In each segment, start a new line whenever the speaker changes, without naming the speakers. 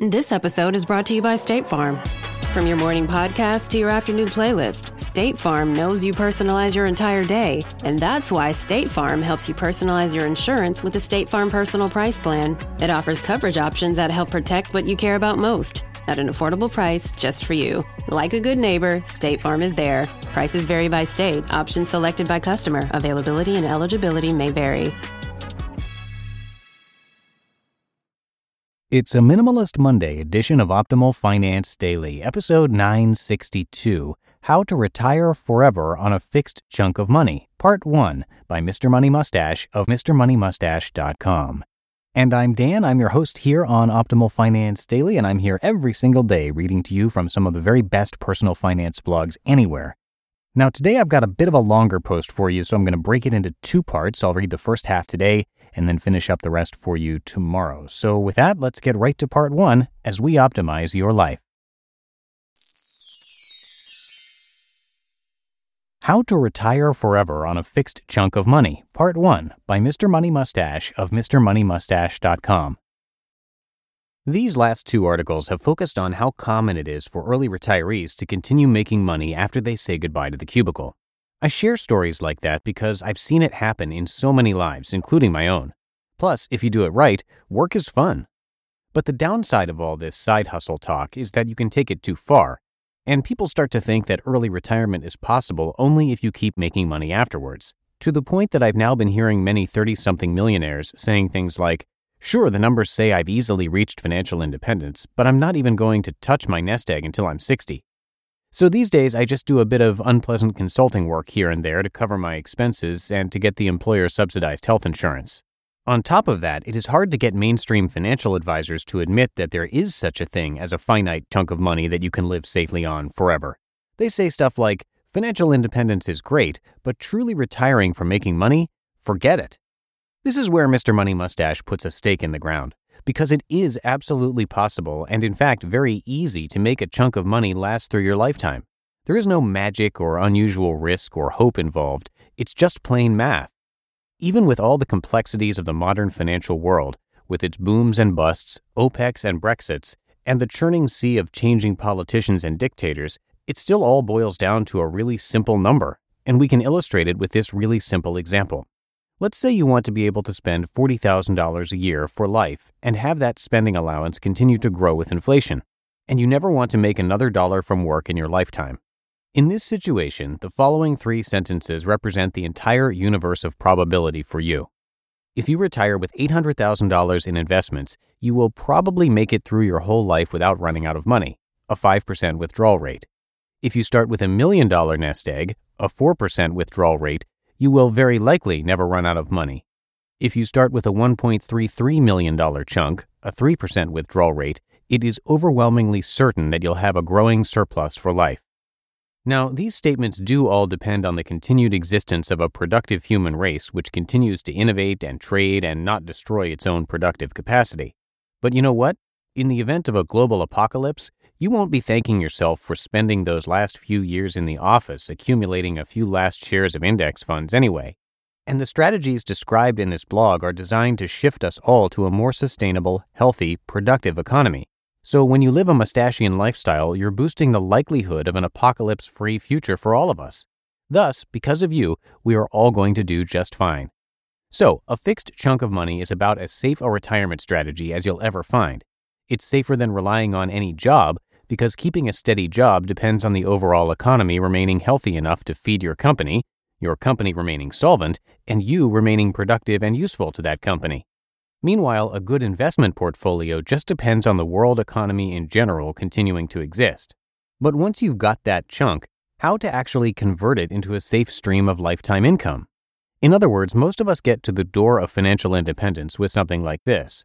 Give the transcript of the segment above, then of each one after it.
This episode is brought to you by State Farm. From your morning podcast to your afternoon playlist, State Farm knows you personalize your entire day, and that's why State Farm helps you personalize your insurance with the State Farm Personal Price Plan. It offers coverage options that help protect what you care about most at an affordable price just for you. Like a good neighbor, State Farm is there. Prices vary by state, options selected by customer, availability and eligibility may vary.
It's a Minimalist Monday edition of Optimal Finance Daily, episode 962 How to Retire Forever on a Fixed Chunk of Money, Part 1 by Mr. Money Mustache of MrMoneyMustache.com. And I'm Dan. I'm your host here on Optimal Finance Daily, and I'm here every single day reading to you from some of the very best personal finance blogs anywhere. Now, today I've got a bit of a longer post for you, so I'm going to break it into two parts. I'll read the first half today and then finish up the rest for you tomorrow. So, with that, let's get right to part one as we optimize your life. How to Retire Forever on a Fixed Chunk of Money, Part 1 by Mr. Money Mustache of MrMoneyMustache.com. These last two articles have focused on how common it is for early retirees to continue making money after they say goodbye to the cubicle. I share stories like that because I've seen it happen in so many lives, including my own. Plus, if you do it right, work is fun. But the downside of all this side hustle talk is that you can take it too far, and people start to think that early retirement is possible only if you keep making money afterwards, to the point that I've now been hearing many 30 something millionaires saying things like, Sure, the numbers say I've easily reached financial independence, but I'm not even going to touch my nest egg until I'm 60. So these days, I just do a bit of unpleasant consulting work here and there to cover my expenses and to get the employer subsidized health insurance. On top of that, it is hard to get mainstream financial advisors to admit that there is such a thing as a finite chunk of money that you can live safely on forever. They say stuff like, financial independence is great, but truly retiring from making money? Forget it. This is where Mr. Money Mustache puts a stake in the ground, because it is absolutely possible and, in fact, very easy to make a chunk of money last through your lifetime. There is no magic or unusual risk or hope involved, it's just plain math. Even with all the complexities of the modern financial world, with its booms and busts, OPECs and Brexits, and the churning sea of changing politicians and dictators, it still all boils down to a really simple number, and we can illustrate it with this really simple example. Let's say you want to be able to spend $40,000 a year for life and have that spending allowance continue to grow with inflation, and you never want to make another dollar from work in your lifetime. In this situation, the following three sentences represent the entire universe of probability for you. If you retire with $800,000 in investments, you will probably make it through your whole life without running out of money, a 5% withdrawal rate. If you start with a million dollar nest egg, a 4% withdrawal rate, you will very likely never run out of money. If you start with a $1.33 million chunk, a 3% withdrawal rate, it is overwhelmingly certain that you'll have a growing surplus for life. Now, these statements do all depend on the continued existence of a productive human race which continues to innovate and trade and not destroy its own productive capacity. But you know what? In the event of a global apocalypse, you won't be thanking yourself for spending those last few years in the office accumulating a few last shares of index funds anyway. And the strategies described in this blog are designed to shift us all to a more sustainable, healthy, productive economy. So when you live a mustachian lifestyle, you're boosting the likelihood of an apocalypse free future for all of us. Thus, because of you, we are all going to do just fine. So, a fixed chunk of money is about as safe a retirement strategy as you'll ever find. It's safer than relying on any job because keeping a steady job depends on the overall economy remaining healthy enough to feed your company, your company remaining solvent, and you remaining productive and useful to that company. Meanwhile, a good investment portfolio just depends on the world economy in general continuing to exist. But once you've got that chunk, how to actually convert it into a safe stream of lifetime income? In other words, most of us get to the door of financial independence with something like this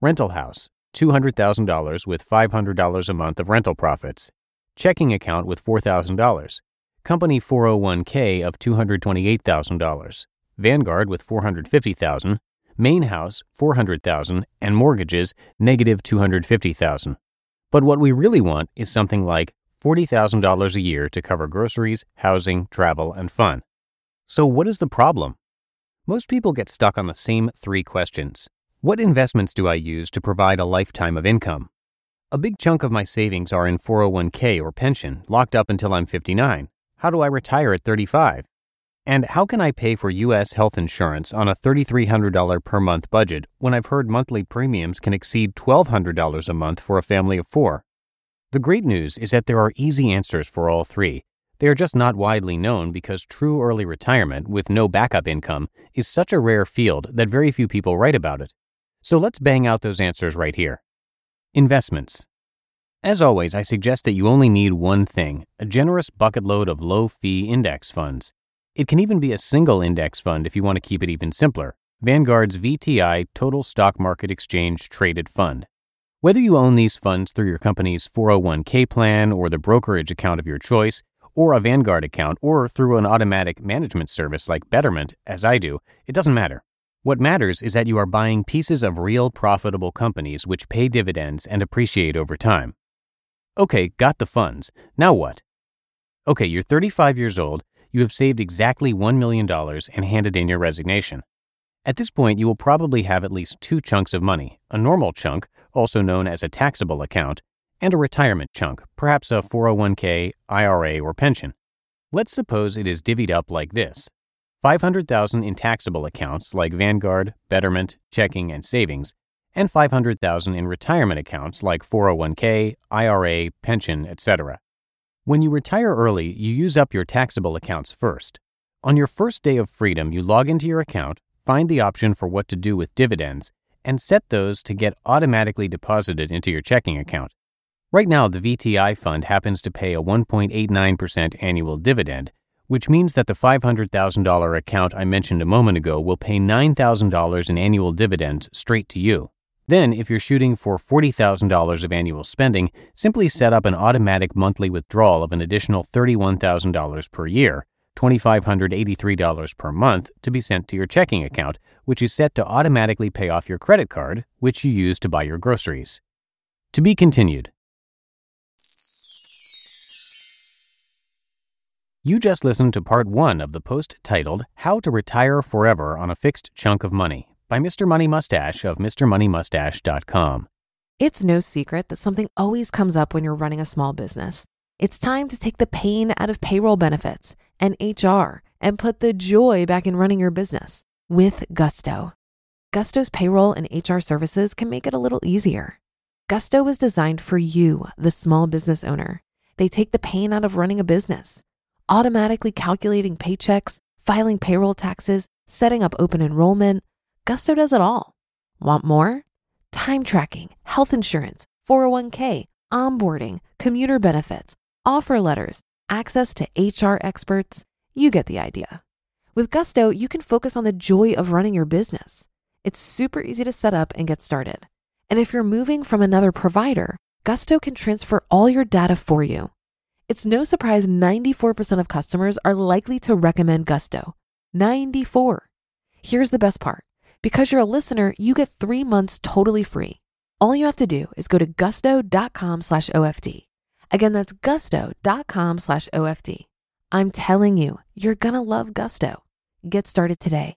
rental house, $200,000 with $500 a month of rental profits. Checking account with $4,000. Company 401k of $228,000. Vanguard with $450,000. Main house 400,000 and mortgages negative 250,000. But what we really want is something like $40,000 a year to cover groceries, housing, travel, and fun. So what is the problem? Most people get stuck on the same three questions. What investments do I use to provide a lifetime of income? A big chunk of my savings are in 401k or pension, locked up until I'm 59. How do I retire at 35? And how can I pay for U.S. health insurance on a $3,300 per month budget when I've heard monthly premiums can exceed $1,200 a month for a family of four? The great news is that there are easy answers for all three. They are just not widely known because true early retirement with no backup income is such a rare field that very few people write about it. So let's bang out those answers right here. Investments. As always, I suggest that you only need one thing a generous bucket load of low fee index funds. It can even be a single index fund if you want to keep it even simpler Vanguard's VTI Total Stock Market Exchange Traded Fund. Whether you own these funds through your company's 401k plan or the brokerage account of your choice, or a Vanguard account, or through an automatic management service like Betterment, as I do, it doesn't matter. What matters is that you are buying pieces of real profitable companies which pay dividends and appreciate over time. Okay, got the funds. Now what? Okay, you're 35 years old, you have saved exactly $1 million and handed in your resignation. At this point, you will probably have at least two chunks of money a normal chunk, also known as a taxable account, and a retirement chunk, perhaps a 401k, IRA, or pension. Let's suppose it is divvied up like this 500,000 in taxable accounts like Vanguard, Betterment, checking, and savings, and 500,000 in retirement accounts like 401k, IRA, pension, etc. When you retire early, you use up your taxable accounts first. On your first day of freedom, you log into your account, find the option for what to do with dividends, and set those to get automatically deposited into your checking account. Right now, the VTI fund happens to pay a 1.89% annual dividend, which means that the $500,000 account I mentioned a moment ago will pay $9,000 in annual dividends straight to you. Then, if you're shooting for $40,000 of annual spending, simply set up an automatic monthly withdrawal of an additional $31,000 per year, $2,583 per month, to be sent to your checking account, which is set to automatically pay off your credit card, which you use to buy your groceries. To be continued. You just listened to part one of the post titled How to Retire Forever on a Fixed Chunk of Money by Mr. Money Mustache of MrMoneyMustache.com.
It's no secret that something always comes up when you're running a small business. It's time to take the pain out of payroll benefits and HR and put the joy back in running your business with Gusto. Gusto's payroll and HR services can make it a little easier. Gusto was designed for you, the small business owner. They take the pain out of running a business automatically calculating paychecks, filing payroll taxes, setting up open enrollment. Gusto does it all. Want more? Time tracking, health insurance, 401k, onboarding, commuter benefits, offer letters, access to HR experts. You get the idea. With Gusto, you can focus on the joy of running your business. It's super easy to set up and get started. And if you're moving from another provider, Gusto can transfer all your data for you it's no surprise 94% of customers are likely to recommend Gusto. 94. Here's the best part. Because you're a listener, you get three months totally free. All you have to do is go to gusto.com slash OFD. Again, that's gusto.com slash OFD. I'm telling you, you're going to love Gusto. Get started today.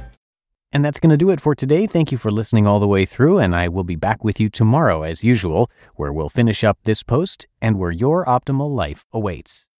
And that's going to do it for today. Thank you for listening all the way through, and I will be back with you tomorrow as usual, where we'll finish up this post and where your optimal life awaits.